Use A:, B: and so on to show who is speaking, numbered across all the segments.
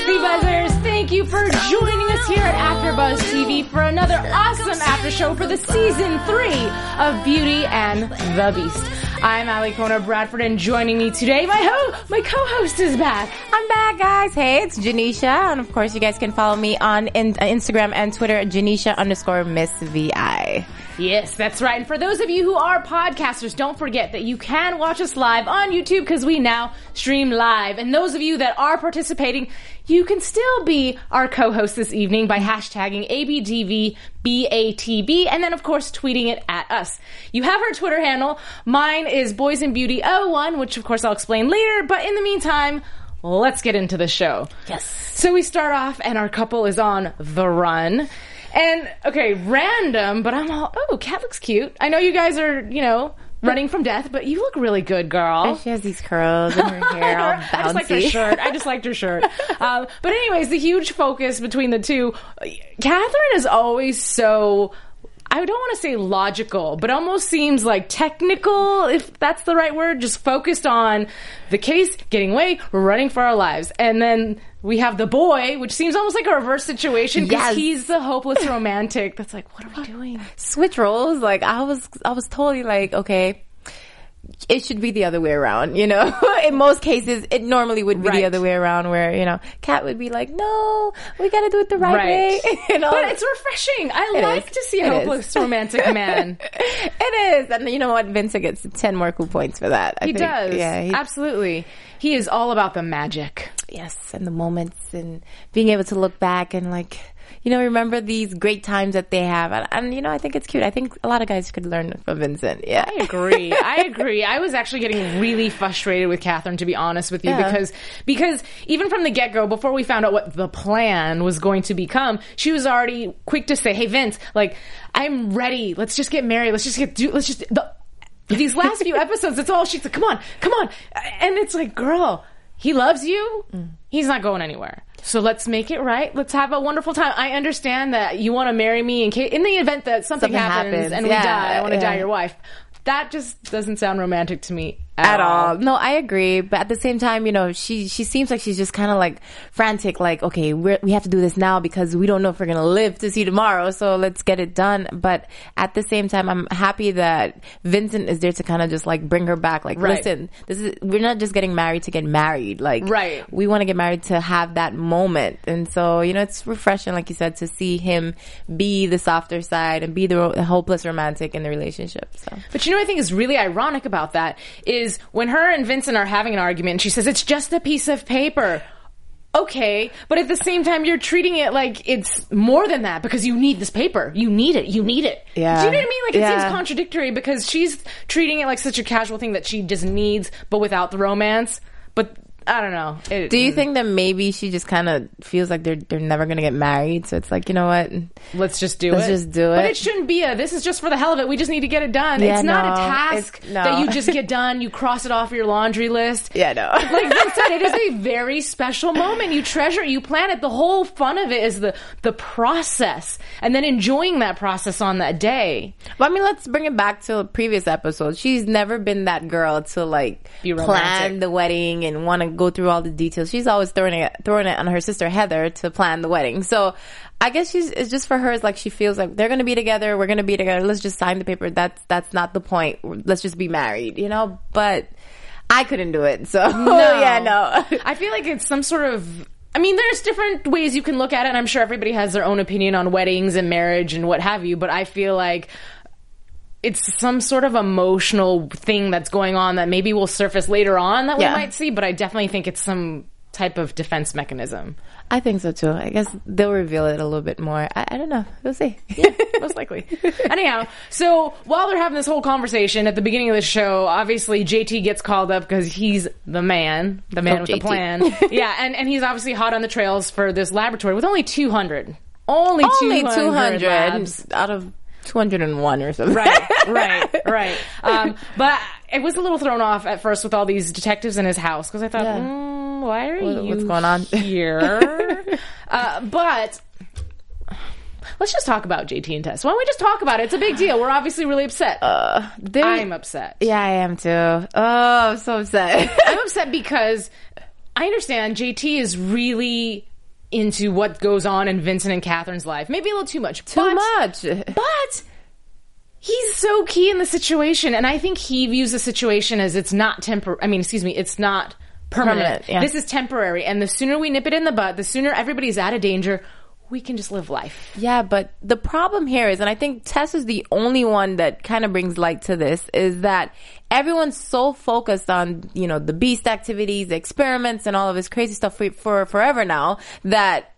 A: BC Buzzers! Thank you for joining us here at AfterBuzz TV for another awesome after show for the season three of Beauty and the Beast. I'm Ali Kona Bradford, and joining me today, my ho- my co-host is back.
B: I'm back, guys. Hey, it's Janisha. And of course, you guys can follow me on in- uh, Instagram and Twitter at Janisha underscore Miss VI.
A: Yes, that's right. And for those of you who are podcasters, don't forget that you can watch us live on YouTube because we now stream live. And those of you that are participating, you can still be our co-host this evening by hashtagging ABTVBATB and then of course tweeting it at us. You have our Twitter handle. Mine is Boys and Beauty 01, which of course I'll explain later. But in the meantime, let's get into the show.
B: Yes.
A: So we start off and our couple is on the run. And okay, random, but I'm all, oh, Cat looks cute. I know you guys are, you know, running from death, but you look really good, girl.
B: She has these curls and her hair all bouncy.
A: I just liked her shirt. I just liked her shirt. Um, but anyways, the huge focus between the two, Catherine is always so. I don't want to say logical, but almost seems like technical, if that's the right word, just focused on the case, getting away, running for our lives. And then we have the boy, which seems almost like a reverse situation because
B: Yes.
A: he's the hopeless romantic that's like, what are we doing?
B: Switch roles. Like I was, I was totally like, okay, it should be the other way around. You know, in most cases, it normally would be
A: Right.
B: the other way around, where you know, Kat would be like, no, we got to do it the right, way. you know,
A: But it's refreshing. I
B: It
A: like
B: is.
A: to see a hopeless romantic man.
B: it is, and you know what? Vincent gets ten more cool points for that. I
A: He
B: think.
A: does.
B: Yeah, he-
A: Absolutely. He is all about the magic.
B: yes, and the moments and being able to look back and like, you know, remember these great times that they have. And, and you know, I think it's cute. I think a lot of guys could learn from Vincent. Yeah.
A: I agree. I agree. I was actually getting really frustrated with Catherine, to be honest with you,
B: Yeah.
A: because because even from the get go, before we found out what the plan was going to become, she was already quick to say, "Hey, Vince, like I'm ready. Let's just get married. Let's just get do. Let's just the." These last few episodes, it's all she's like, "Come on, come on," and it's like, "Girl, he loves you. Mm. He's not going anywhere." So let's make it right. Let's have a wonderful time. I understand that you want to marry me in case, in the event that something,
B: Something
A: happens,
B: happens.
A: and
B: Yeah,
A: we die. I want to
B: yeah.
A: die your wife. That just doesn't sound romantic to me at,
B: at all. No, I agree. But at the same time, you know, she she seems like she's just kind of like frantic. Like, okay, we're, we have to do this now because we don't know if we're gonna live to see tomorrow. So let's get it done. But at the same time, I'm happy that Vincent is there to kind of just like bring her back. Like,
A: Right.
B: listen, this is we're not just getting married to get married. Like,
A: Right.
B: We want to get married to have that moment. And so, you know, it's refreshing, like you said, to see him be the softer side and be the ro- hopeless romantic in the relationship. So.
A: But you know what I think is really ironic about that is when her and Vincent are having an argument and she says, it's just a piece of paper. Okay, but at the same time, you're treating it like it's more than that because you need this paper. You need it. You need it.
B: Yeah.
A: Do you know what I mean? Like it
B: Yeah.
A: seems contradictory because she's treating it like such a casual thing that she just needs, but without the romance. But I don't know. It,
B: Do you think that maybe she just kind of feels like they're they're never gonna get married? So it's like you know what?
A: Let's just do it.
B: Let's just do it.
A: But
B: it.
A: shouldn't be a. This is just for the hell of it. We just need to get it done.
B: Yeah,
A: it's not a task
B: no.
A: that you just get done. You cross it off your laundry list.
B: Yeah, no.
A: Like Vince said, it is a very special moment. You treasure it. You plan it. The whole fun of it is the the process, and then enjoying that process on that day.
B: But I mean, let's bring it back to a previous episode. She's never been that girl to like
A: Be romantic.
B: plan the wedding and want to go through all the details. She's always throwing it throwing it on her sister Heather to plan the wedding. So I guess she's it's just for her. It's like she feels like they're gonna be together. We're gonna be together. Let's just sign the paper. That's that's not the point. Let's just be married, you know. But I couldn't do it. So no. yeah, no.
A: I feel like it's some sort of. I mean, there's different ways you can look at it, and I'm sure everybody has their own opinion on weddings and marriage and what have you. But I feel like it's some sort of emotional thing that's going on that maybe will surface later on that
B: Yeah.
A: we might see. But I definitely think it's some type of defense mechanism.
B: I think so too. I guess they'll reveal it a little bit more. I, I don't know. We'll see.
A: most likely. Anyhow, so while they're having this whole conversation at the beginning of the show, obviously JT gets called up because he's the man, the man
B: Oh,
A: with the plan. yeah, and, and he's obviously hot on the trails for this laboratory with only 200. Only,
B: Only
A: 200,
B: 200
A: labs.
B: out of 201 or something.
A: Right, right, right. Um, but it was a little thrown off at first with all these detectives in his house because I thought,
B: Yeah.
A: mm, why are
B: What-
A: you
B: what's going on?
A: here? uh, but let's just talk about JT and Tess. Why don't we just talk about it? It's a big deal. We're obviously really upset.
B: They're-
A: I'm upset.
B: Yeah, I am too. Oh, I'm so upset.
A: I'm upset because I understand JT is really into what goes on in Vincent and Catherine's life. Maybe a little too much.
B: Too
A: but-
B: much.
A: But he's so key in the situation, and I think he views the situation as it's not tempor. I mean, excuse me, it's not permanent.
B: Permanent, yeah.
A: This is temporary, and the sooner we nip it in the butt, the sooner everybody's out of danger. We can just live life.
B: Yeah, but the problem here is, and I think Tess is the only one that kind of brings light to this, is that everyone's so focused on, you know, the beast activities, the experiments, and all of this crazy stuff for, for forever now that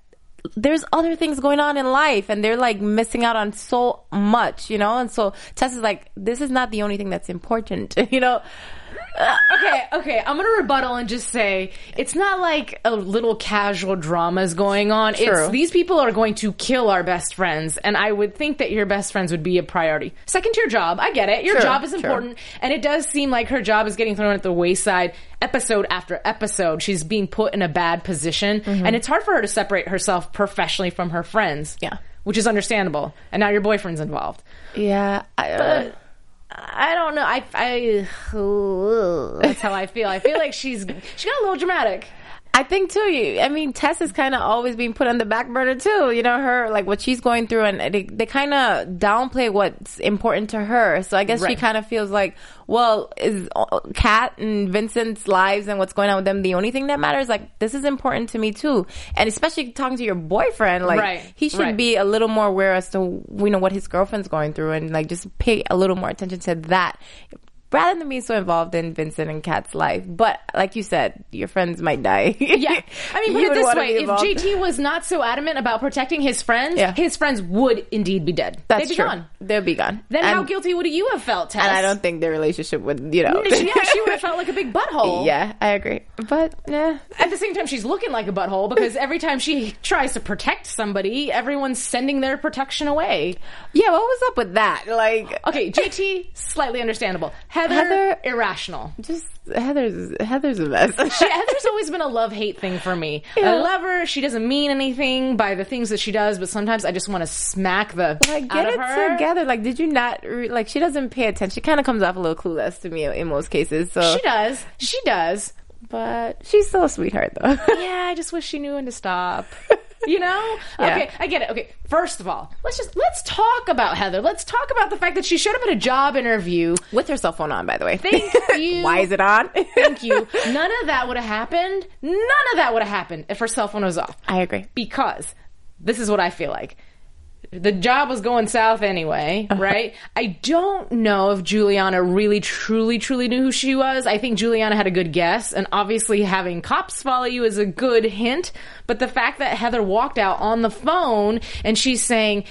B: there's other things going on in life and they're like missing out on so much, you know? And so Tess is like, this is not the only thing that's important, you know?
A: Okay, okay. I'm gonna rebuttal and just say it's not like a little casual drama is going on.
B: True.
A: It's these people are going to kill our best friends, and I would think that your best friends would be a priority. Second to your job, I get it. Your
B: Sure,
A: job is important, and it does seem like her job is getting thrown at the wayside episode after episode. She's being put in a bad position, and it's hard for her to separate herself professionally from her friends.
B: Mm-hmm. Yeah.
A: which is understandable. And now your boyfriend's involved.
B: Yeah. I, uh,
A: I don't know. I, I that's how I feel. I feel like she's she got a little dramatic.
B: I think too. You, I mean, Tess is kind of always being put on the back burner too. You know, her like what she's going through, and they, they kind of downplay what's important to her. So I guess she kind of feels like, well, is uh, Kat and Vincent's lives and what's going on with them the only thing that matters? Like, this is important to me too, and especially talking to your boyfriend, like
A: Right,
B: he should
A: right.
B: be a little more aware as to you know what his girlfriend's going through, and like just pay a little more attention to that. Rather than being so involved in Vincent and Kat's life, but like you said, your friends might die.
A: Yeah, I mean, put it this way: if. JT was not so adamant about protecting his friends,
B: Yeah.
A: his friends would indeed be dead.
B: That's
A: They'd be
B: true.
A: gone.
B: They'll be gone.
A: Then
B: and,
A: how guilty would you have felt, Tess?
B: And I don't think their relationship would, you know.
A: yeah, she would have felt like a big butthole.
B: yeah, I agree. But yeah,
A: At the same time, she's looking like a butthole because every time she tries to protect somebody, everyone's sending their protection away.
B: yeah. What was up with that? Like,
A: Okay, JT, slightly understandable. Heather,
B: Heather-
A: irrational.
B: just Heather's Heather's a mess.
A: She, Heather's always been a love hate thing for me. I love her. She doesn't mean anything by the things that she does, but sometimes I just want to smack the
B: like,
A: out
B: get
A: of
B: it
A: her.
B: together. Like, did you not re- like? She doesn't pay attention. She kind of comes off a little clueless to me in most cases. So,
A: She does. She does.
B: but she's still a sweetheart though.
A: Yeah, I just wish she knew when to stop. You know?
B: Yeah.
A: Okay, I get it. Okay, first of all, let's just let's talk about Heather. Let's talk about the fact that she showed up at a job interview.
B: With her cell phone on, by the way.
A: Thank you.
B: Why is it on?
A: Thank you. None of that would have happened. None of that would have happened if her cell phone was off.
B: I agree.
A: because this is what I feel like. The job was going south anyway,
B: Uh-huh.
A: right? I don't know if Juliana really, truly, truly knew who she was. I think Juliana had a good guess, and obviously having cops follow you is a good hint. But the fact that Heather walked out on the phone and she's saying,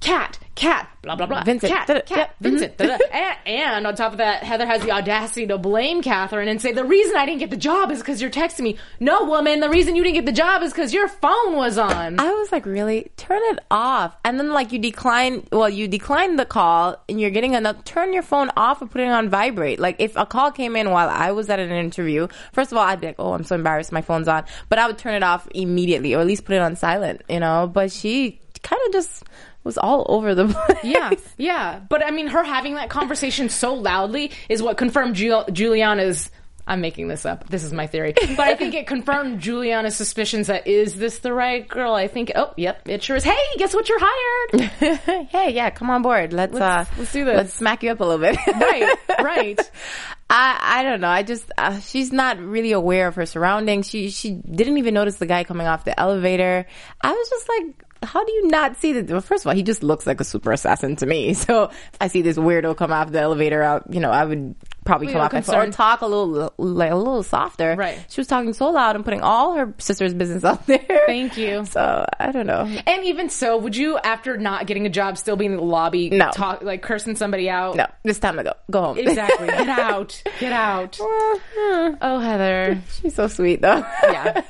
A: Cat, cat, blah, blah, blah.
B: Vincent,
A: cat,
B: da-da,
A: cat,
B: yep,
A: Vincent. Mm-hmm. da-da. and, and on top of that, Heather has the audacity to blame Catherine and say, the reason I didn't get the job is because you're texting me. No, woman, the reason you didn't get the job is because your phone was on.
B: I was like, really? Turn it off. And then like you decline, well, you decline the call and you're getting another, turn your phone off and put it on vibrate. Like if a call came in while I was at an interview, first of all, I'd be like, oh, I'm so embarrassed. My phone's on. But I would turn it off immediately or at least put it on silent, you know? But she kind of just was all over the place.
A: yeah, yeah. But I mean, her having that conversation so loudly is what confirmed Ju- Juliana's. I'm making this up. This is my theory. But I think it confirmed Juliana's suspicions that is this the right girl? I think, oh, yep, it sure is. Hey, guess what? You're hired.
B: hey, yeah, come on board. Let's,
A: Let's-
B: uh,
A: let's do this.
B: Let's smack you up a little bit.
A: right, right.
B: I I don't know. I just uh, she's not really aware of her surroundings. She she didn't even notice the guy coming off the elevator. I was just like, how do you not see that? Well, first of all, he just looks like a super assassin to me. So if I see this weirdo come off the elevator out, you know, I would probably
A: Be
B: come off my phone talk a little, like, a little softer.
A: Right.
B: She was talking so loud and putting all her sister's business out there.
A: Thank you.
B: So I don't know.
A: And even so, would you, after not getting a job, still be in the lobby,
B: No.
A: talk like cursing somebody out?
B: No, this time to go. Go home.
A: Exactly. Get out. Get out. Oh, Heather.
B: She's so sweet though.
A: Yeah.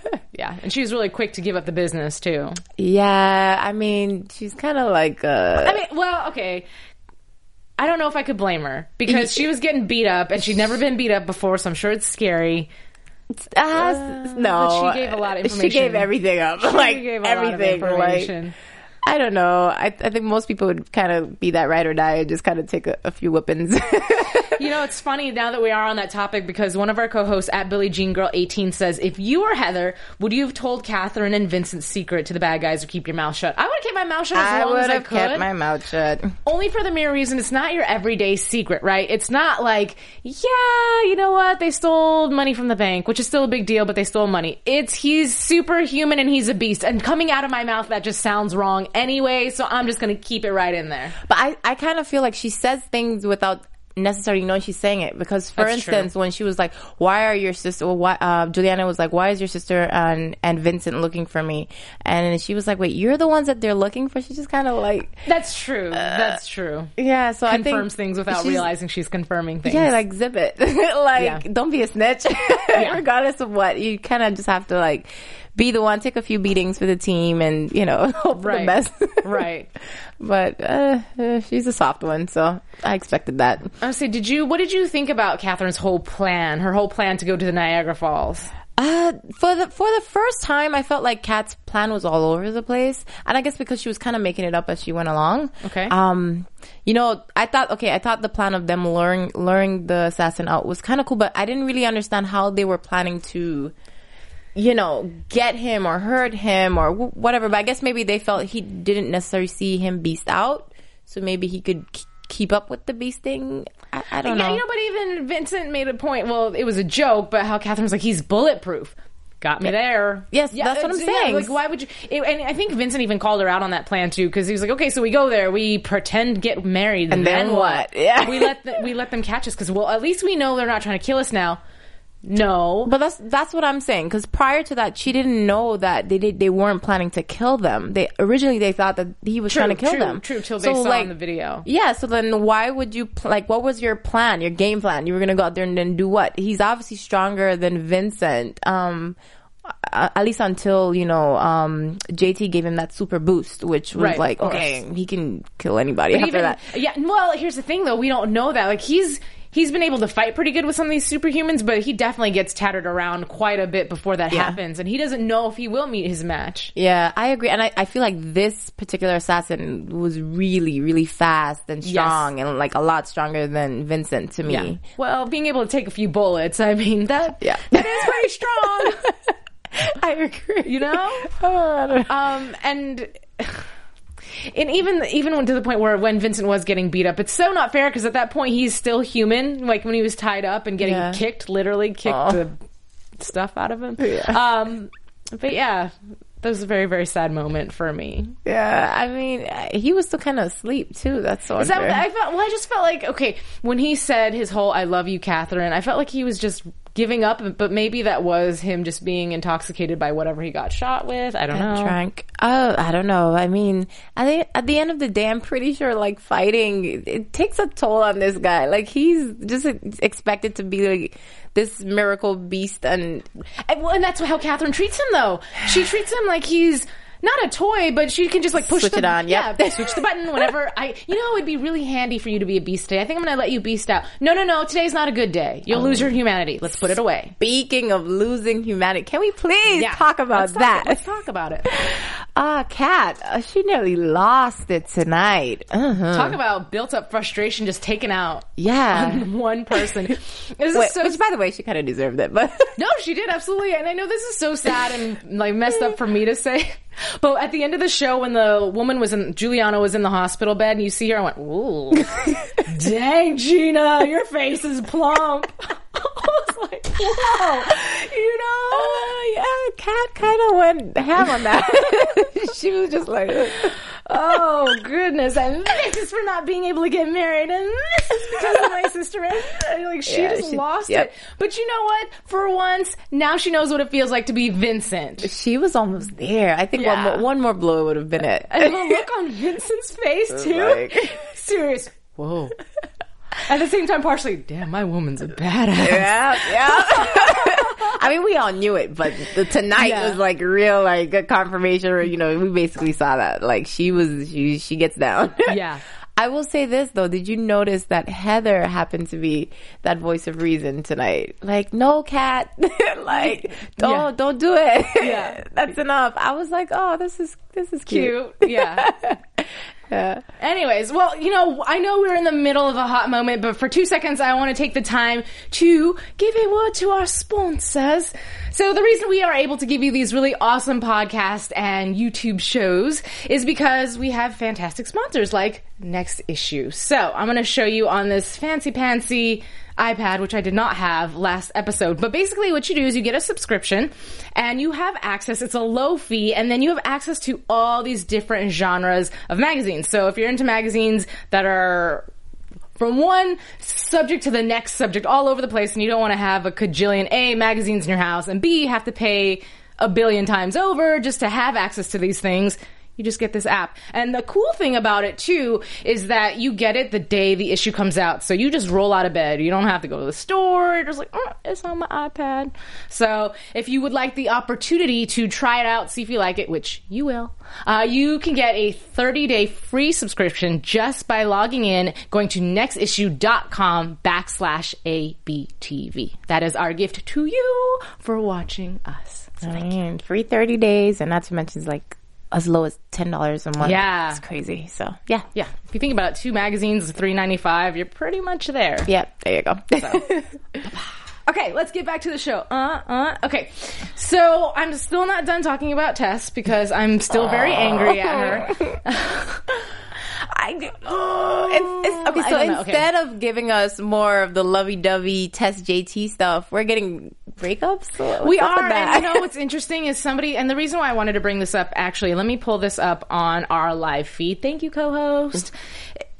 A: Yeah. And she was really quick to give up the business, too.
B: yeah. I mean, she's kind of like, uh,
A: I mean, well, okay. I don't know if I could blame her because she was getting beat up and she'd never been beat up before, so I'm sure it's scary.
B: uh, no.
A: but she gave a lot of information.
B: She gave everything up. like
A: She gave a lot of
B: everything. like,
A: information.
B: I don't know. I, I think most people would kind of be that ride or die and just kind of take a, a few whippings.
A: You know, it's funny now that we are on that topic because one of our co-hosts at Billie Jean Girl 18 says, if you were Heather, would you have told Catherine and Vincent's secret to the bad guys or keep your mouth shut? I would have kept my mouth shut as
B: I
A: long as
B: would
A: I
B: have
A: could.
B: kept my mouth shut.
A: only for the mere reason it's not your everyday secret, right? It's not like, yeah, you know what? They stole money from the bank, which is still a big deal, but they stole money. It's he's superhuman and he's a beast. And coming out of my mouth, that just sounds wrong anyway, so I'm just gonna keep it right in there.
B: But I, I kind of feel like she says things without necessarily knowing she's saying it because for
A: That's true.
B: instance when she was like why are your sister well, why uh juliana was like why is your sister and and vincent looking for me and she was like wait you're the ones that they're looking for she just kind of like
A: That's true. That's true.
B: yeah so i
A: Confirms things without
B: she's-
A: realizing she's confirming things.
B: yeah like zip it like
A: Yeah.
B: don't be a snitch regardless of what you kind of just have to like be the one take a few beatings for the team and you know hope for the
A: Right.
B: best
A: right.
B: but uh, uh, she's a soft one so i expected that
A: I say, did you? What did you think about Catherine's whole plan? Her whole plan to go to the Niagara Falls.
B: Uh, for the for the first time, I felt like Kat's plan was all over the place, and I guess because she was kind of making it up as she went along.
A: Okay.
B: Um, you know, I thought okay, I thought the plan of them luring luring the assassin out was kind of cool, but I didn't really understand how they were planning to, you know, get him or hurt him or wh- whatever. But I guess maybe they felt he didn't necessarily see him beast out, so maybe he could k- keep up with the beasting. I, I don't
A: Yeah,
B: know.
A: you know, but even Vincent made a point. Well, it was a joke, but how Catherine's like, he's bulletproof. Got me there.
B: Yes, that's what I'm
A: it's- yeah,
B: saying.
A: like, why would you? it- and I think Vincent even called her out on that plan too, because he was like, "Okay, so we go there, we pretend get married,
B: And then what? Yeah.
A: we let the, we let them catch us because well, at least we know they're not trying to kill us now. No,
B: But that's that's what I'm saying. Because prior to that, she didn't know that they did, they weren't planning to kill them. They originally they thought that he was
A: True,
B: trying to kill
A: true,
B: them.
A: true, till they saw in the video.
B: Yeah. So then, why would you pl- like? What was your plan? Your game plan? You were gonna go out there and then do what? He's obviously stronger than Vincent. Um. At least until you know, um, JT gave him that super boost, which was
A: Right,
B: like, okay, he can kill anybody after
A: even
B: that.
A: yeah. Well, here's the thing though, we don't know that. Like he's he's been able to fight pretty good with some of these superhumans, but he definitely gets tattered around quite a bit before that
B: Yeah.
A: happens, and he doesn't know if he will meet his match.
B: Yeah, I agree. And I, I feel like this particular assassin was really, really fast and strong and like a lot stronger than Vincent to me.
A: Yeah. Well, being able to take a few bullets, I mean that
B: Yeah.
A: that is pretty strong.
B: I agree.
A: you know?
B: Oh, I don't know.
A: Um and and even even when to the point where when Vincent was getting beat up, it's so not fair because at that point he's still human. Like when he was tied up and getting
B: Yeah.
A: kicked, literally kicked
B: Aw.
A: the stuff out of him.
B: Yeah.
A: Um, but yeah, that was a very very sad moment for me.
B: Yeah, I mean, he was still kind of asleep too. That's so
A: Is that I felt? Well, I just felt like okay when he said his whole "I love you, Catherine." I felt like he was just giving up, but maybe that was him just being intoxicated by whatever he got shot with. I don't know.
B: Drunk. Oh, I don't know. I mean, I think at the end of the day, I'm pretty sure like fighting it takes a toll on this guy. Like he's just expected to be like this miracle beast, and
A: And, well, and that's how Catherine treats him, though. She treats him like he's not a toy, but she can just like push
B: Switch
A: the
B: it on, yep.
A: Yeah, switch the button whenever I. You know, it'd be really handy for you to be a beast today. I think I'm going to let you beast out. No, no, no. Today's not a good day. You'll lose your humanity. Let's put it away.
B: Speaking of losing humanity, can we please
A: Yeah.
B: talk about
A: Let's talk-
B: that?
A: let's talk about it.
B: Ah, Kat, uh, she nearly lost it tonight. Uh-huh.
A: Talk about built up frustration just taken out
B: Yeah.
A: on one person. This is
B: Wait,
A: so
B: which, by the way, she kind of deserved it, but
A: No, she did absolutely, and I know this is so sad and like messed up for me to say. But at the end of the show, when the woman was in Juliana was in the hospital bed, and you see her, I went, "Ooh, dang, Gina, your face is plump." Was like, "Whoa," you know.
B: Uh, yeah, Kat kind of went ham on that. she was just like,
A: Oh goodness! And this is for not being able to get married, and this is because of my sister. And like she
B: Yeah,
A: just
B: she-
A: lost
B: yep.
A: it. But you know what? For once, now she knows what it feels like to be Vincent.
B: she was almost there. I think one
A: Yeah.
B: more, one more blow would have been it.
A: And the look on Vincent's face too.
B: like-
A: Serious. Whoa. At the same time, partially, damn, my woman's a badass.
B: yeah, yeah. I mean, we all knew it, but the, tonight
A: Yeah.
B: was like real, like a confirmation. Or you know, we basically saw that. Like she was, she she gets down.
A: Yeah.
B: I will say this though. Did you notice that Heather happened to be that voice of reason tonight? Like, no, cat. like, don't
A: Yeah.
B: don't do it.
A: Yeah.
B: that's enough. I was like, oh, this is this is cute.
A: Cute. Yeah.
B: Yeah.
A: Anyways, well, you know, I know we're in the middle of a hot moment, but for two seconds, I want to take the time to give a word to our sponsors. So the reason we are able to give you these really awesome podcasts and YouTube shows is because we have fantastic sponsors like Next Issue. So I'm going to show you on this fancy pantsy iPad, which I did not have last episode. But basically, what you do is you get a subscription and you have access. It's a low fee, and then you have access to all these different genres of magazines. So if you're into magazines that are from one subject to the next subject all over the place, and you don't want to have a cajillion A magazines in your house, and B have to pay a billion times over just to have access to these things. You just get this app. And the cool thing about it too is that you get it the day the issue comes out. So you just roll out of bed. You don't have to go to the store. Just like, oh, it's on my iPad. So if you would like the opportunity to try it out, see if you like it, which you will, uh, you can get a 30 day free subscription just by logging in, going to nextissue.com backslash ABTV. That is our gift to you for watching us. So thank you.
B: Mm, free 30 days, and not to mention it's like as low as $10 a month.
A: Yeah.
B: It's crazy. So, yeah.
A: Yeah, if you think about it, two magazines three ninety five. You're pretty much there.
B: Yep, there you go.
A: Okay, let's get back to the show. Uh, uh. Okay, so I'm still not done talking about Tess because I'm still very angry at her.
B: I it's, it's, okay, so
A: don't okay.
B: instead of giving us more of the lovey-dovey Tess JT stuff, we're getting breakups. What's
A: we are, and you know what's interesting is somebody, and the reason why I wanted to bring this up, actually, let me pull this up on our live feed. Thank you, co-host.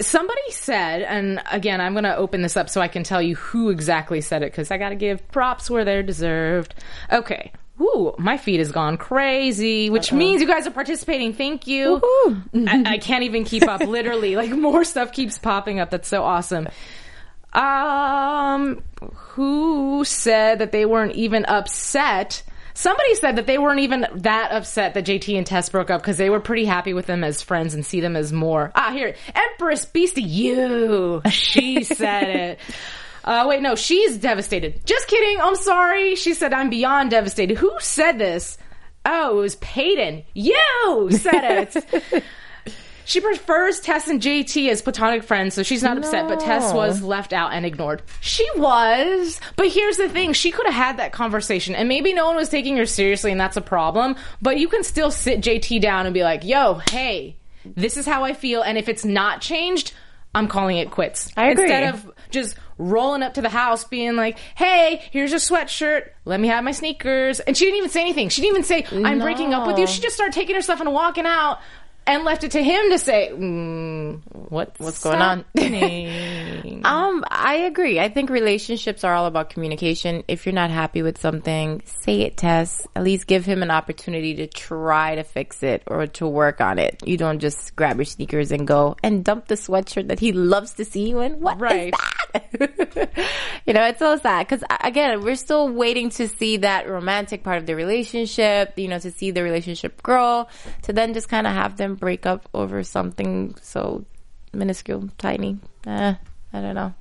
A: Somebody said, and again, I'm going to open this up so I can tell you who exactly said it because I got to give props where they're deserved. Okay. Ooh, my feed has gone crazy, which means you guys are participating. Thank you. I, I can't even keep up. Literally, like more stuff keeps popping up. That's so awesome. Um, who said that they weren't even upset? Somebody said that they weren't even that upset that JT and Tess broke up because they were pretty happy with them as friends and see them as more. Ah, here, Empress Beastie, you. She said it. Uh, wait, no, she's devastated. Just kidding. I'm sorry. She said I'm beyond devastated. Who said this? Oh, it was Peyton. You said it. She prefers Tess and JT as platonic friends, so she's not upset, but Tess was left out and ignored. She was. But here's the thing she could have had that conversation, and maybe no one was taking her seriously, and that's a problem, but you can still sit JT down and be like, yo, hey, this is how I feel, and if it's not changed, I'm calling it quits.
B: I agree.
A: Instead of just rolling up to the house being like, hey, here's a sweatshirt. Let me have my sneakers. And she didn't even say anything. She didn't even say, I'm breaking up with you. She just started taking her stuff and walking out and left it to him to say, mm, what's,
B: What's going on? Um, I agree. I think relationships are all about communication. If you're not happy with something, say it, Tess. At least give him an opportunity to try to fix it or to work on it. You don't just grab your sneakers and go and dump the sweatshirt that he loves to see you in. What is
A: Right.
B: that? you know, it's so sad because again, we're still waiting to see that romantic part of the relationship. You know, to see the relationship grow, to then just kind of have them break up over something so minuscule, tiny. Eh, I don't know.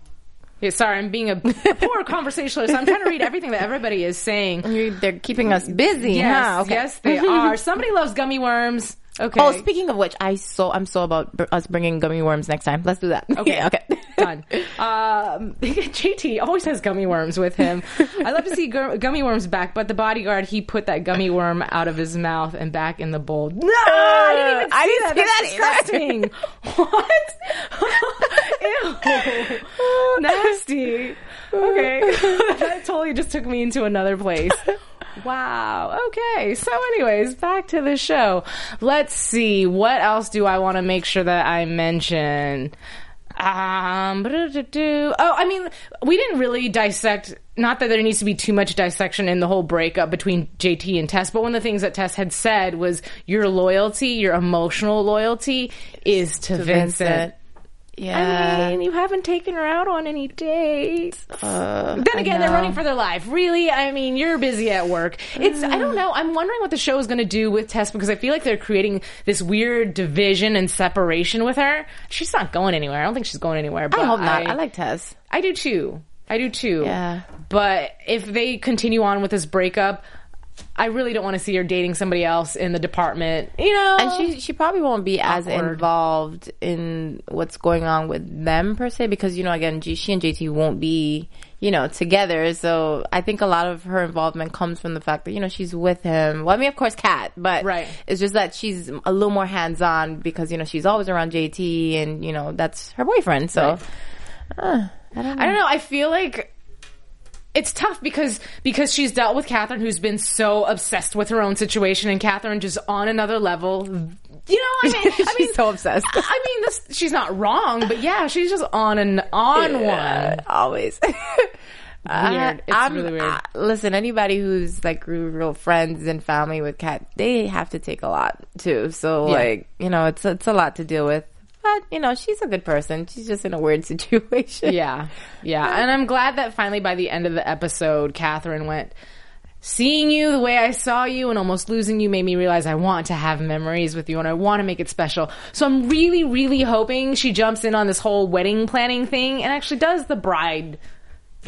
A: Yeah, sorry, I'm being a, a poor conversationalist. I'm trying to read everything that everybody is saying.
B: You- They're keeping us busy.
A: Yes,
B: huh? Okay.
A: yes, they are. Somebody loves gummy worms. Okay.
B: Oh, speaking of which, I so I'm so about br- us bringing gummy worms next time. Let's do that.
A: Okay.
B: okay.
A: Done. Um, JT always has gummy worms with him. I love to see gu- gummy worms back, but the bodyguard he put that gummy worm out of his mouth and back in the bowl. No, I didn't even see
B: I didn't
A: that.
B: see that
A: That's disgusting. what? Ew. Nasty. Okay, that totally just took me into another place. Wow. Okay. So, anyways, back to the show. Let's see. What else do I want to make sure that I mention? Um, oh, I mean, we didn't really dissect. Not that there needs to be too much dissection in the whole breakup between JT and Tess, but one of the things that Tess had said was your loyalty, your emotional loyalty, is to, Vincent.
B: Vincent. Yeah.
A: I mean, you haven't taken her out on any dates.
B: Uh,
A: then again, they're running for their life. Really? I mean, you're busy at work. It's, I don't know. I'm wondering what the show is going to do with Tess because I feel like they're creating this weird division and separation with her. She's not going anywhere. I don't think she's going anywhere. But
B: I hope not. I, like Tess.
A: I do too. I do too.
B: Yeah.
A: But if they continue on with this breakup, I really don't want to see her dating somebody else in the department. You know,
B: And she she probably won't be as
A: Awkward.
B: involved in what's going on with them per se because you know again G, she and JT won't be you know together so I think a lot of her involvement comes from the fact that you know she's with him well I mean of course Kat but
A: Right.
B: it's just that she's a little more hands on because you know she's always around JT and you know that's her boyfriend so uh, I don't know.
A: I don't know. I feel like it's tough because because she's dealt with Catherine, who's been so obsessed with her own situation, and Catherine just on another level. You know, I mean, I mean,
B: so obsessed.
A: I mean, this, she's not wrong, but yeah, she's just on an on
B: Yeah,
A: one.
B: always.
A: Uh, weird. It's really weird.
B: I- listen, anybody who's like real, real friends and family with Kat, they have to take a lot too. So
A: Yeah.
B: like, you know, it's it's a lot to deal with. But you know, she's a good person. She's just in a weird situation.
A: Yeah, yeah, and I'm glad that finally by the end of the episode, Catherine went. Seeing you the way I saw you and almost losing you made me realize I want to have memories with you and I want to make it special. So I'm really, really hoping she jumps in on this whole wedding planning thing and actually does the bride,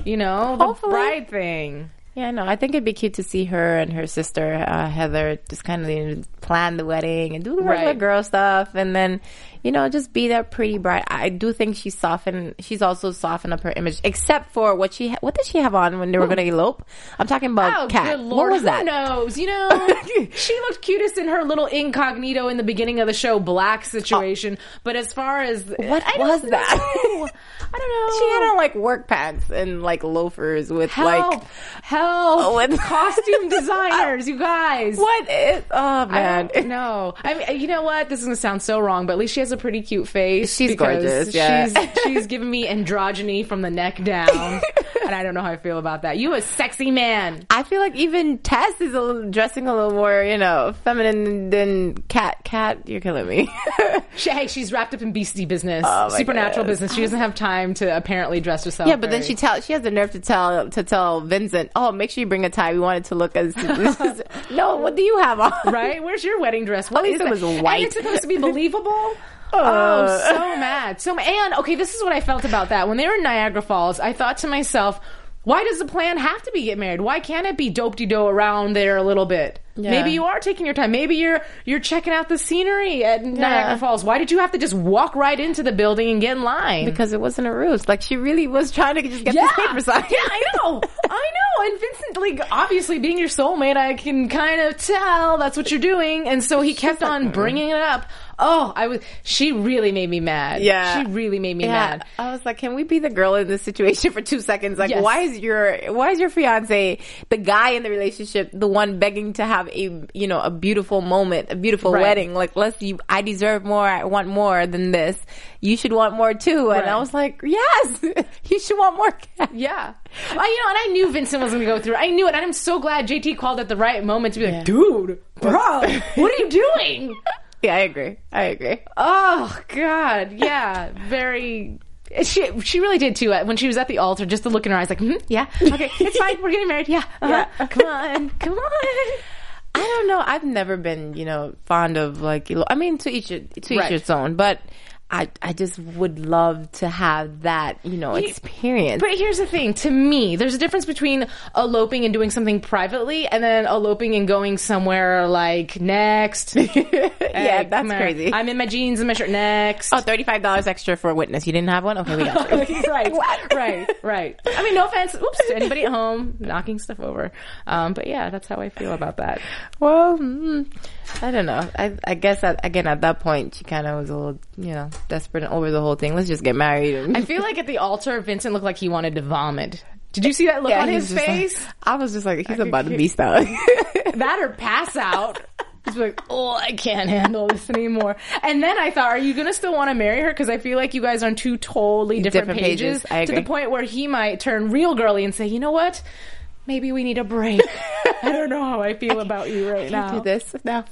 A: you know, the
B: Hopefully.
A: bride thing.
B: Yeah, no, I think it'd be cute to see her and her sister uh, Heather just kind of you know, plan the wedding and do the regular
A: Right.
B: girl stuff, and then you know just be that pretty bride. I do think she's softened. She's also softened up her image, except for what she ha- what did she have on when they were going to elope? I'm talking about
A: Oh,
B: Kat.
A: good
B: What was that?
A: who knows? You know, she looked cutest in her little incognito in the beginning of the show, black situation. Oh. But as far as
B: What
A: I
B: was that?
A: I don't know.
B: She had on like work pants and like loafers with
A: help,
B: like
A: help,
B: with-
A: costume designers, you guys.
B: what is? Oh man,
A: don't. I mean, you know what? This is gonna sound so wrong, but at least she has a pretty cute face.
B: She's gorgeous, yeah.
A: she's she's giving me androgyny from the neck down, and I don't know how I feel about that. You a sexy man.
B: I feel like even Tess is a little, dressing a little more, you know, feminine than Cat. Cat, you're killing me.
A: She, hey, she's wrapped up in beastie business,
B: Oh
A: supernatural
B: goodness.
A: business. She doesn't have time to apparently dress herself.
B: Yeah, but then she tell she has the nerve to tell to tell Vincent, "Oh, make sure you bring a tie. We want it to look as no. What do you have on?
A: right? Where's your wedding dress? What
B: At least
A: is
B: it was white.
A: And it's supposed to be believable.
B: Uh.
A: oh, so mad. So and okay, this is what I felt about that when they were in Niagara Falls. I thought to myself, why does the plan have to be get married? Why can't it be dope de do around there a little bit?
B: Yeah.
A: Maybe you are taking your time. Maybe you're you're checking out the scenery at Niagara Falls. Why did you have to just walk right into the building and get in line?
B: Because it wasn't a ruse. Like she really was trying to just get
A: yeah,
B: this paper signed.
A: yeah, I know, I know. And Vincent, like, obviously being your soulmate, I can kind of tell that's what you're doing. And so he kept on bringing it up. Oh, I was. She really made me mad.
B: Yeah.
A: she really made me
B: Yeah,
A: mad.
B: I was like, can we be the girl in this situation for two seconds? Like,
A: Yes.
B: why is your why is your fiance the guy in the relationship the one begging to have a you know a beautiful moment, a beautiful
A: Right.
B: wedding? Like, let's you, I deserve more. I want more than this. You should want more too. And
A: Right.
B: I was like, yes, you should want more.
A: Yeah. I, you know, and I knew Vincent was going to go through. it. I knew it, and I'm so glad JT called at the right moment to be like,
B: Yeah.
A: "Dude, bro, what are you doing?"
B: yeah, I agree. I agree.
A: Oh God, yeah, very. She she really did too. When she was at the altar, just the look in her eyes, like, "Mhm, yeah, okay, it's fine. We're getting married. Yeah, uh-huh.
B: Yeah.
A: come on, come on.
B: I don't know. I've never been, you know, fond of like. I mean, to each to each
A: Right.
B: its own. But I I just would love to have that, you know, experience.
A: But here's the thing: to me, there's a difference between eloping and doing something privately, and then eloping and going somewhere like next.
B: yeah, that's crazy.
A: I'm in my jeans and my shirt. Next.
B: Oh, $35 extra for a witness. You didn't have one? Okay, we got you.
A: right, right, right. I mean, no offense. Oops, to anybody at home knocking stuff over. Um, but yeah, that's how I feel about that.
B: well, mm, I don't know. I, I guess that, again, at that point, she kind of was a little, you know, desperate over the whole thing. Let's just get married. And,
A: I feel like at the altar, Vincent looked like he wanted to vomit. Did you see that look on his
B: just like-
A: face?
B: I was just like, he's about to be stuck.
A: that or pass out. He's like, oh, I can't handle this anymore. And then I thought, are you gonna still want to marry her? Because I feel like you guys are on two totally different,
B: Different
A: pages.
B: pages. I
A: To the point where he might turn real girly and say, you know what? Maybe we need a break. I don't know how I feel about you right now.
B: Do this now.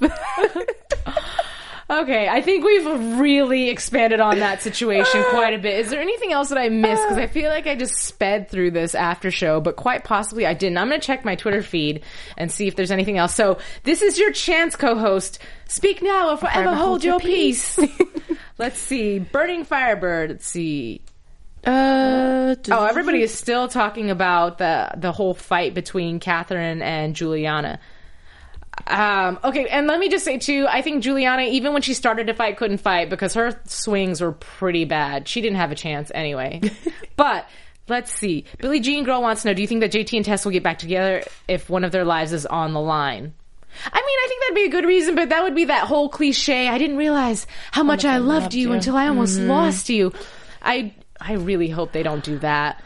A: Okay, I think we've really expanded on that situation quite a bit. Is there anything else that I missed? Because I feel like I just sped through this after show, but quite possibly I didn't. I'm going to check my Twitter feed and see if there's anything else. So this is your chance, co-host. Speak now or forever hold your peace. Let's see. Burning Firebird. Let's see.
B: uh,
A: Oh, everybody is still talking about the the whole fight between Catherine and Juliana. Um, okay, and let me just say too, I think Juliana, even when she started to fight, couldn't fight because her swings were pretty bad. She didn't have a chance anyway. but let's see. Billie Jean Girl wants to know: Do you think that JT and Tess will get back together if one of their lives is on the line? I mean, I think that'd be a good reason, but that would be that whole cliche. I didn't realize how much I loved you, until I almost lost you. I I really hope they don't do that.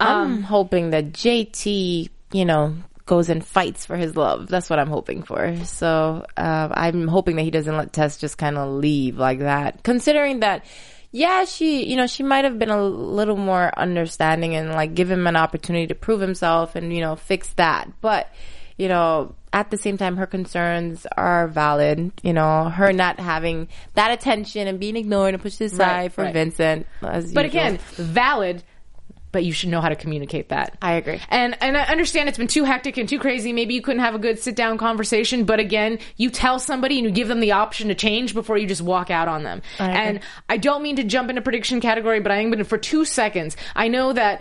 B: I'm hoping that JT, you know, goes and fights for his love. That's what I'm hoping for. So uh, I'm hoping that he doesn't let Tess just kind of leave like that. Considering that, yeah, she, you know, she might have been a little more understanding and like give him an opportunity to prove himself and you know fix that. But you know, at the same time, her concerns are valid. You know, her not having that attention and being ignored and pushed aside
A: Right,
B: for
A: right.
B: Vincent. As
A: But
B: usual.
A: again, valid. But you should know how to communicate that.
B: I agree.
A: And and I understand it's been too hectic and too crazy. Maybe you couldn't have a good sit down conversation. But again, you tell somebody and you give them the option to change before you just walk out on them.
B: I
A: and I don't mean to jump into prediction category, but I am going to for two seconds. I know that.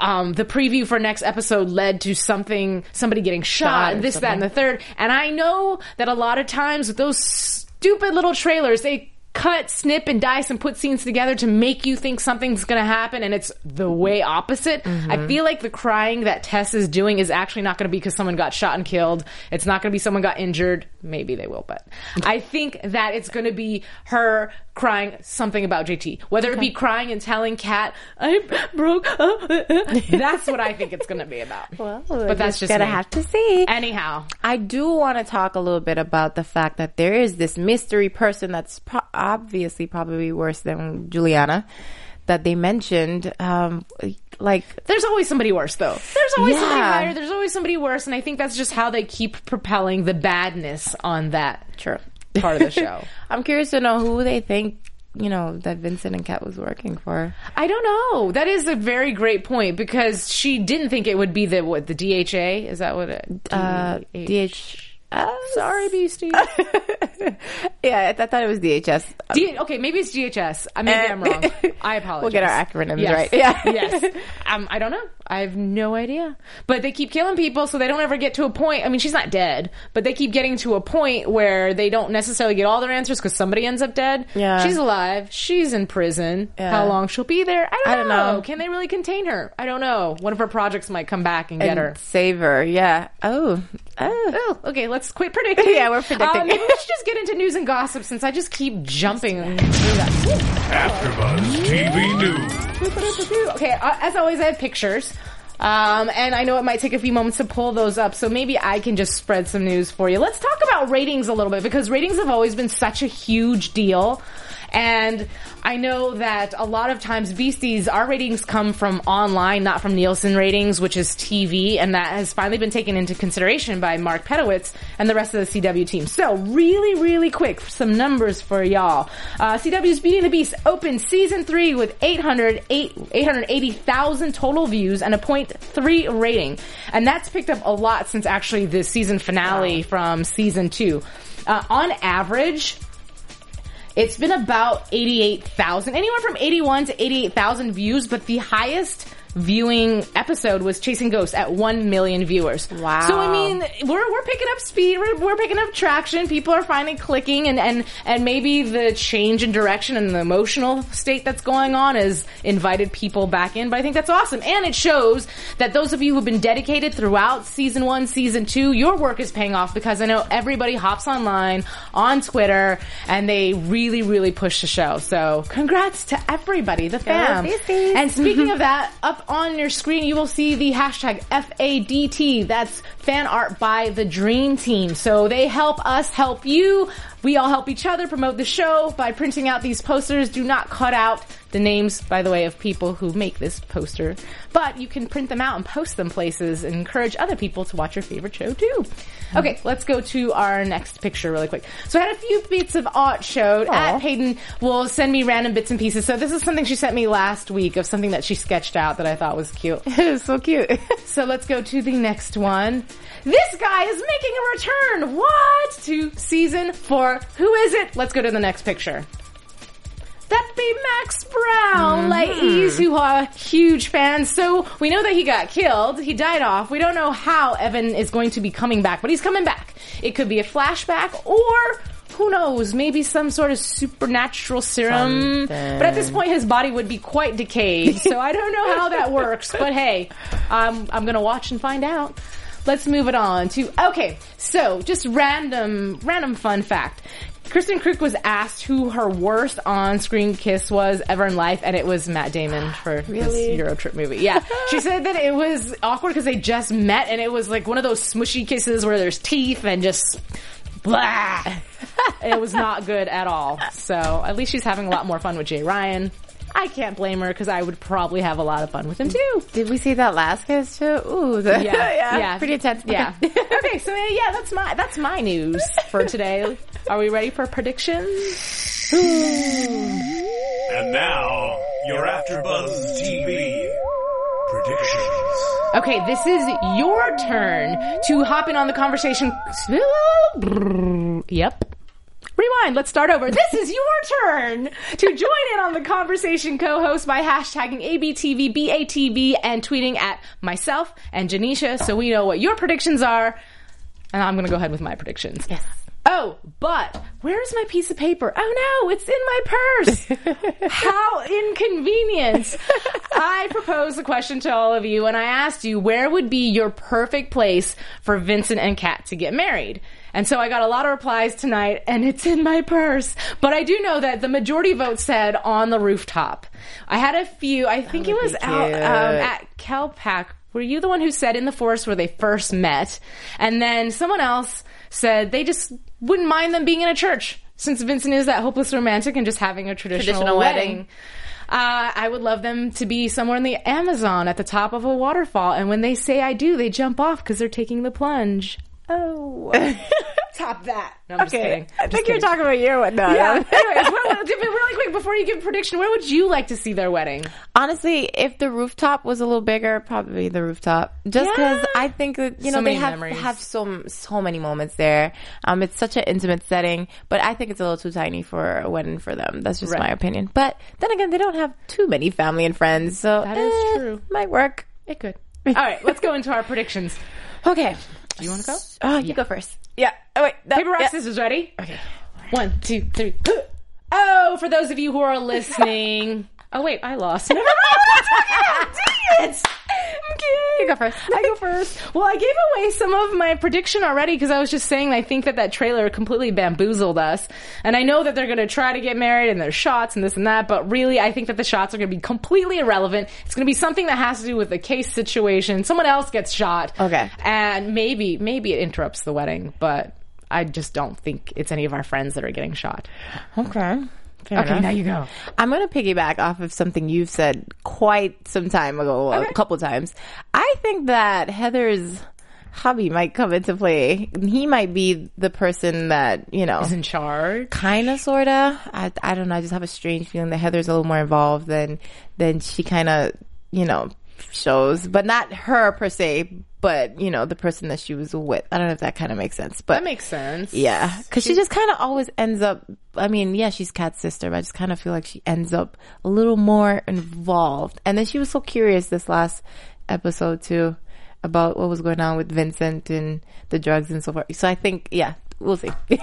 A: Um, the preview for next episode led to something, somebody getting shot,
B: Shot
A: this, that, and the third. And I know that a lot of times with those stupid little trailers, they cut, snip, and dice and put scenes together to make you think something's going to happen, and it's the way opposite.
B: Mm-hmm.
A: I feel like the crying that Tess is doing is actually not going to be because someone got shot and killed. It's not going to be someone got injured. Maybe they will, but I think that it's going to be her crying something about JT. Whether it be crying and telling Kat, "I'm broke," that's what I think it's going to be about. but that's just
B: gonna
A: me.
B: have to see.
A: Anyhow,
B: I do want to talk a little bit about the fact that there is this mystery person that's pro- obviously probably worse than Juliana that they mentioned. Um, like,
A: There's always somebody worse, though. There's always somebody higher. There's always somebody worse, and I think that's just how they keep propelling the badness on that
B: true.
A: part of the show.
B: I'm curious to know who they think, you know, that Vincent and Kat was working for.
A: I don't know. That is a very great point because she didn't think it would be the what the DHA. Is that what it?
B: Uh,
A: DH.
B: Uh,
A: Sorry, Beastie.
B: yeah, I, I thought it was DHS.
A: D- okay, maybe it's DHS. Uh, Maybe I'm wrong. I apologize.
B: We'll get our acronyms
A: Yes.
B: right. Yeah.
A: yes. Um, I don't know. I have no idea. But they keep killing people, so they don't ever get to a point. I mean, she's not dead, but they keep getting to a point where they don't necessarily get all their answers because somebody ends up dead.
B: Yeah.
A: She's alive. She's in prison.
B: Yeah.
A: How long she'll be there? I don't,
B: I don't
A: know.
B: know.
A: Can they really contain her? I don't know. One of her projects might come back and get her.
B: save her. Yeah. Oh. Oh.
A: Oh, okay. Let's quit predicting.
B: Yeah, we're predicting.
A: Uh, maybe we should just get into news and gossip since I just keep jumping through that.
C: AfterBuzz TV News.
A: Okay, uh, as always, I have pictures. Um, and I know it might take a few moments to pull those up, so maybe I can just spread some news for you. Let's talk about ratings a little bit because ratings have always been such a huge deal. And I know that a lot of times Beasties, our ratings come from online, not from Nielsen ratings, which is TV, and that has finally been taken into consideration by Mark Pedowitz and the rest of the CW team. So really, really quick, some numbers for y'all. Uh, CW's Beauty and the Beast opened season three with 800, 880,000 total views and a 0.3 rating. And that's picked up a lot since actually the season finale from season two. Uh, on average, it's been about 88,000, anywhere from 81 to 88,000 views, but the highest viewing episode was Chasing Ghosts at 1 million viewers.
B: Wow.
A: So I mean, we're, we're picking up speed, we're, we're picking up traction, people are finally clicking and, and, and maybe the change in direction and the emotional state that's going on has invited people back in, but I think that's awesome. And it shows that those of you who've been dedicated throughout season one, season two, your work is paying off because I know everybody hops online, on Twitter, and they really, really push the show. So congrats to everybody, the fam. And speaking of that, up on your screen, you will see the hashtag FADT. That's fan art by the Dream Team. So they help us help you. We all help each other promote the show by printing out these posters. Do not cut out the names, by the way, of people who make this poster, but you can print them out and post them places and encourage other people to watch your favorite show too. Okay, let's go to our next picture really quick. So I had a few bits of art showed. At Peyton will send me random bits and pieces. So this is something she sent me last week of something that she sketched out that I thought was cute.
B: It was so cute.
A: So let's go to the next one. This guy is making a return. What? To season four. Who is it? Let's go to the next picture. That be Max Brown, ladies who are huge fans. So we know that he got killed. He died off. We don't know how Evan is going to be coming back, but he's coming back. It could be a flashback or who knows, maybe some sort of supernatural serum. But at this point, his body would be quite decayed. So I don't know how that works. But hey, um, I'm gonna watch and find out. Let's move it on to okay. So just random, random fun fact. Kristin Kreuk was asked who her worst on-screen kiss was ever in life, and it was Matt Damon for this Euro trip movie. Yeah, she said that it was awkward because they just met, and it was like one of those smushy kisses where there's teeth and just blah. it was not good at all. So at least she's having a lot more fun with Jay Ryan. I can't blame her because I would probably have a lot of fun with him too.
B: Did we see that last kiss too? Ooh, the,
A: Yeah, yeah,
B: pretty intense.
A: Yeah. okay, so yeah, that's my that's my news for today. Are we ready for predictions?
C: And now, you're AfterBuzz TV predictions.
A: Okay, this is your turn to hop in on the conversation. Yep. Rewind. Let's start over. This is your turn to join in on the conversation co-host by hashtagging ABTVBATB, and tweeting at myself and Janisha so we know what your predictions are. And I'm going to go ahead with my predictions. Yes. Oh, but where's my piece of paper? Oh no, it's in my purse. How inconvenient. I proposed a question to all of you and I asked you where would be your perfect place for Vincent and Kat to get married. And so I got a lot of replies tonight and it's in my purse. But I do know that the majority vote said on the rooftop. I had a few, I think it was out um, at Calpac. Were you the one who said in the forest where they first met? And then someone else said they just wouldn't mind them being in a church since Vincent is that hopeless romantic and just having a traditional,
B: Traditional
A: wedding.
B: wedding.
A: Uh, I would love them to be somewhere in the Amazon at the top of a waterfall. And when they say I do, they jump off because they're taking the plunge. Oh. Top that. No, I'm just
B: Okay,
A: kidding.
B: I
A: Just
B: think you're talking about your one. No,
A: Yeah.
B: no.
A: Anyways, where, where, really quick before you give a prediction, where would you like to see their wedding?
B: Honestly, if the rooftop was a little bigger, probably the rooftop. Just because
A: Yeah.
B: I think that you
A: So
B: know they have
A: memories.
B: have so so many moments there. Um, it's such an intimate setting, but I think it's a little too tiny for a wedding for them. That's just
A: Right.
B: my opinion. But then again, they don't have too many family and friends, so
A: That is
B: eh,
A: true.
B: Might work.
A: It could. All right, let's go into our predictions.
B: Okay.
A: Do you want to go?
B: Oh, you go first. Yeah. Oh wait. no,
A: Paper, rock,
B: yeah.
A: scissors, ready? Okay. One, two, three. Oh, for those of you who are listening. Oh wait, I lost. Never mind. Dang it!
B: You go first.
A: I go first. Well, I gave away some of my prediction already because I was just saying I think that that trailer completely bamboozled us, and I know that they're going to try to get married and there's shots and this and that, but really I think that the shots are going to be completely irrelevant. It's going to be something that has to do with the case situation. Someone else gets shot.
B: Okay.
A: and maybe maybe it interrupts the wedding, but I just don't think it's any of our friends that are getting shot.
B: Okay. Fair
A: Okay,
B: enough.
A: now you go.
B: I'm going to piggyback off of something you've said quite some time ago, a couple times. I think that Heather's hubby might come into play. He might be the person that, you know,
A: Is in charge.
B: kind of, sort of. I, I don't know. I just have a strange feeling that Heather's a little more involved than, than she kind of, you know, shows, but not her per se, but, you know, the person that she was with. I don't know if that kind of makes sense, but
A: That makes sense.
B: yeah, because she just kind of always ends up. I mean, yeah, she's Kat's sister, but I just kind of feel like she ends up a little more involved. And then she was so curious this last episode too about what was going on with Vincent and the drugs and so forth. So I think, yeah, we'll see.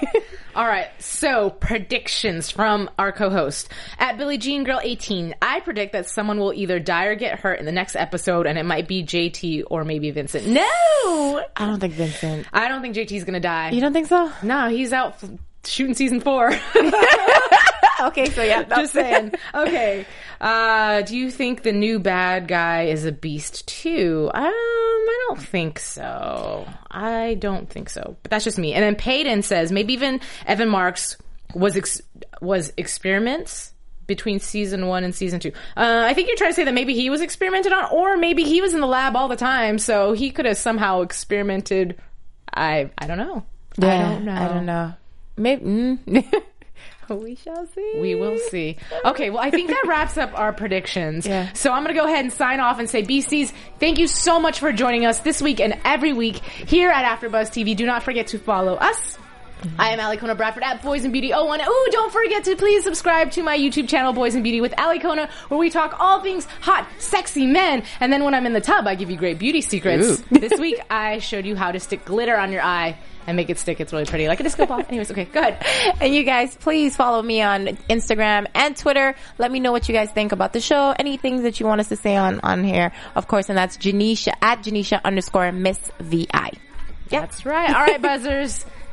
A: All right. So predictions from our co-host at Billie Jean Girl 18. I predict that someone will either die or get hurt in the next episode, and it might be JT or maybe Vincent. No,
B: I don't think Vincent.
A: I don't think JT's gonna die.
B: You don't think so?
A: no, he's out f- shooting season four.
B: okay, so yeah,
A: Just saying. Okay. Uh, do you think the new bad guy is a beast too? Um, I don't think so. I don't think so. But that's just me. And then Payton says maybe even Evan Marks was ex- was experiments between season one and season two. Uh, I think you're trying to say that maybe he was experimented on, or maybe he was in the lab all the time, so he could have somehow experimented. I I don't know. I don't know.
B: I don't know. Maybe. Mm. we shall see.
A: We will see. Okay, well, I think that wraps up our predictions.
B: Yeah.
A: So I'm going to go ahead and sign off and say, BCs, thank you so much for joining us this week and every week here at AfterBuzz TV. Do not forget to follow us. I am Ali Kona Bradford at Boys and Beauty 01. Ooh, don't forget to please subscribe to my YouTube channel, Boys and Beauty with Ali Kona, where we talk all things hot, sexy men. And then when I'm in the tub, I give you great beauty secrets. this week, I showed you how to stick glitter on your eye and make it stick. It's really pretty, like a disco ball. Anyways, okay, good.
B: And you guys, please follow me on Instagram and Twitter. Let me know what you guys think about the show. Any things that you want us to say on, on here, of course, and that's Janisha at Janisha underscore Miss VI. Yeah.
A: That's right. All right, buzzers.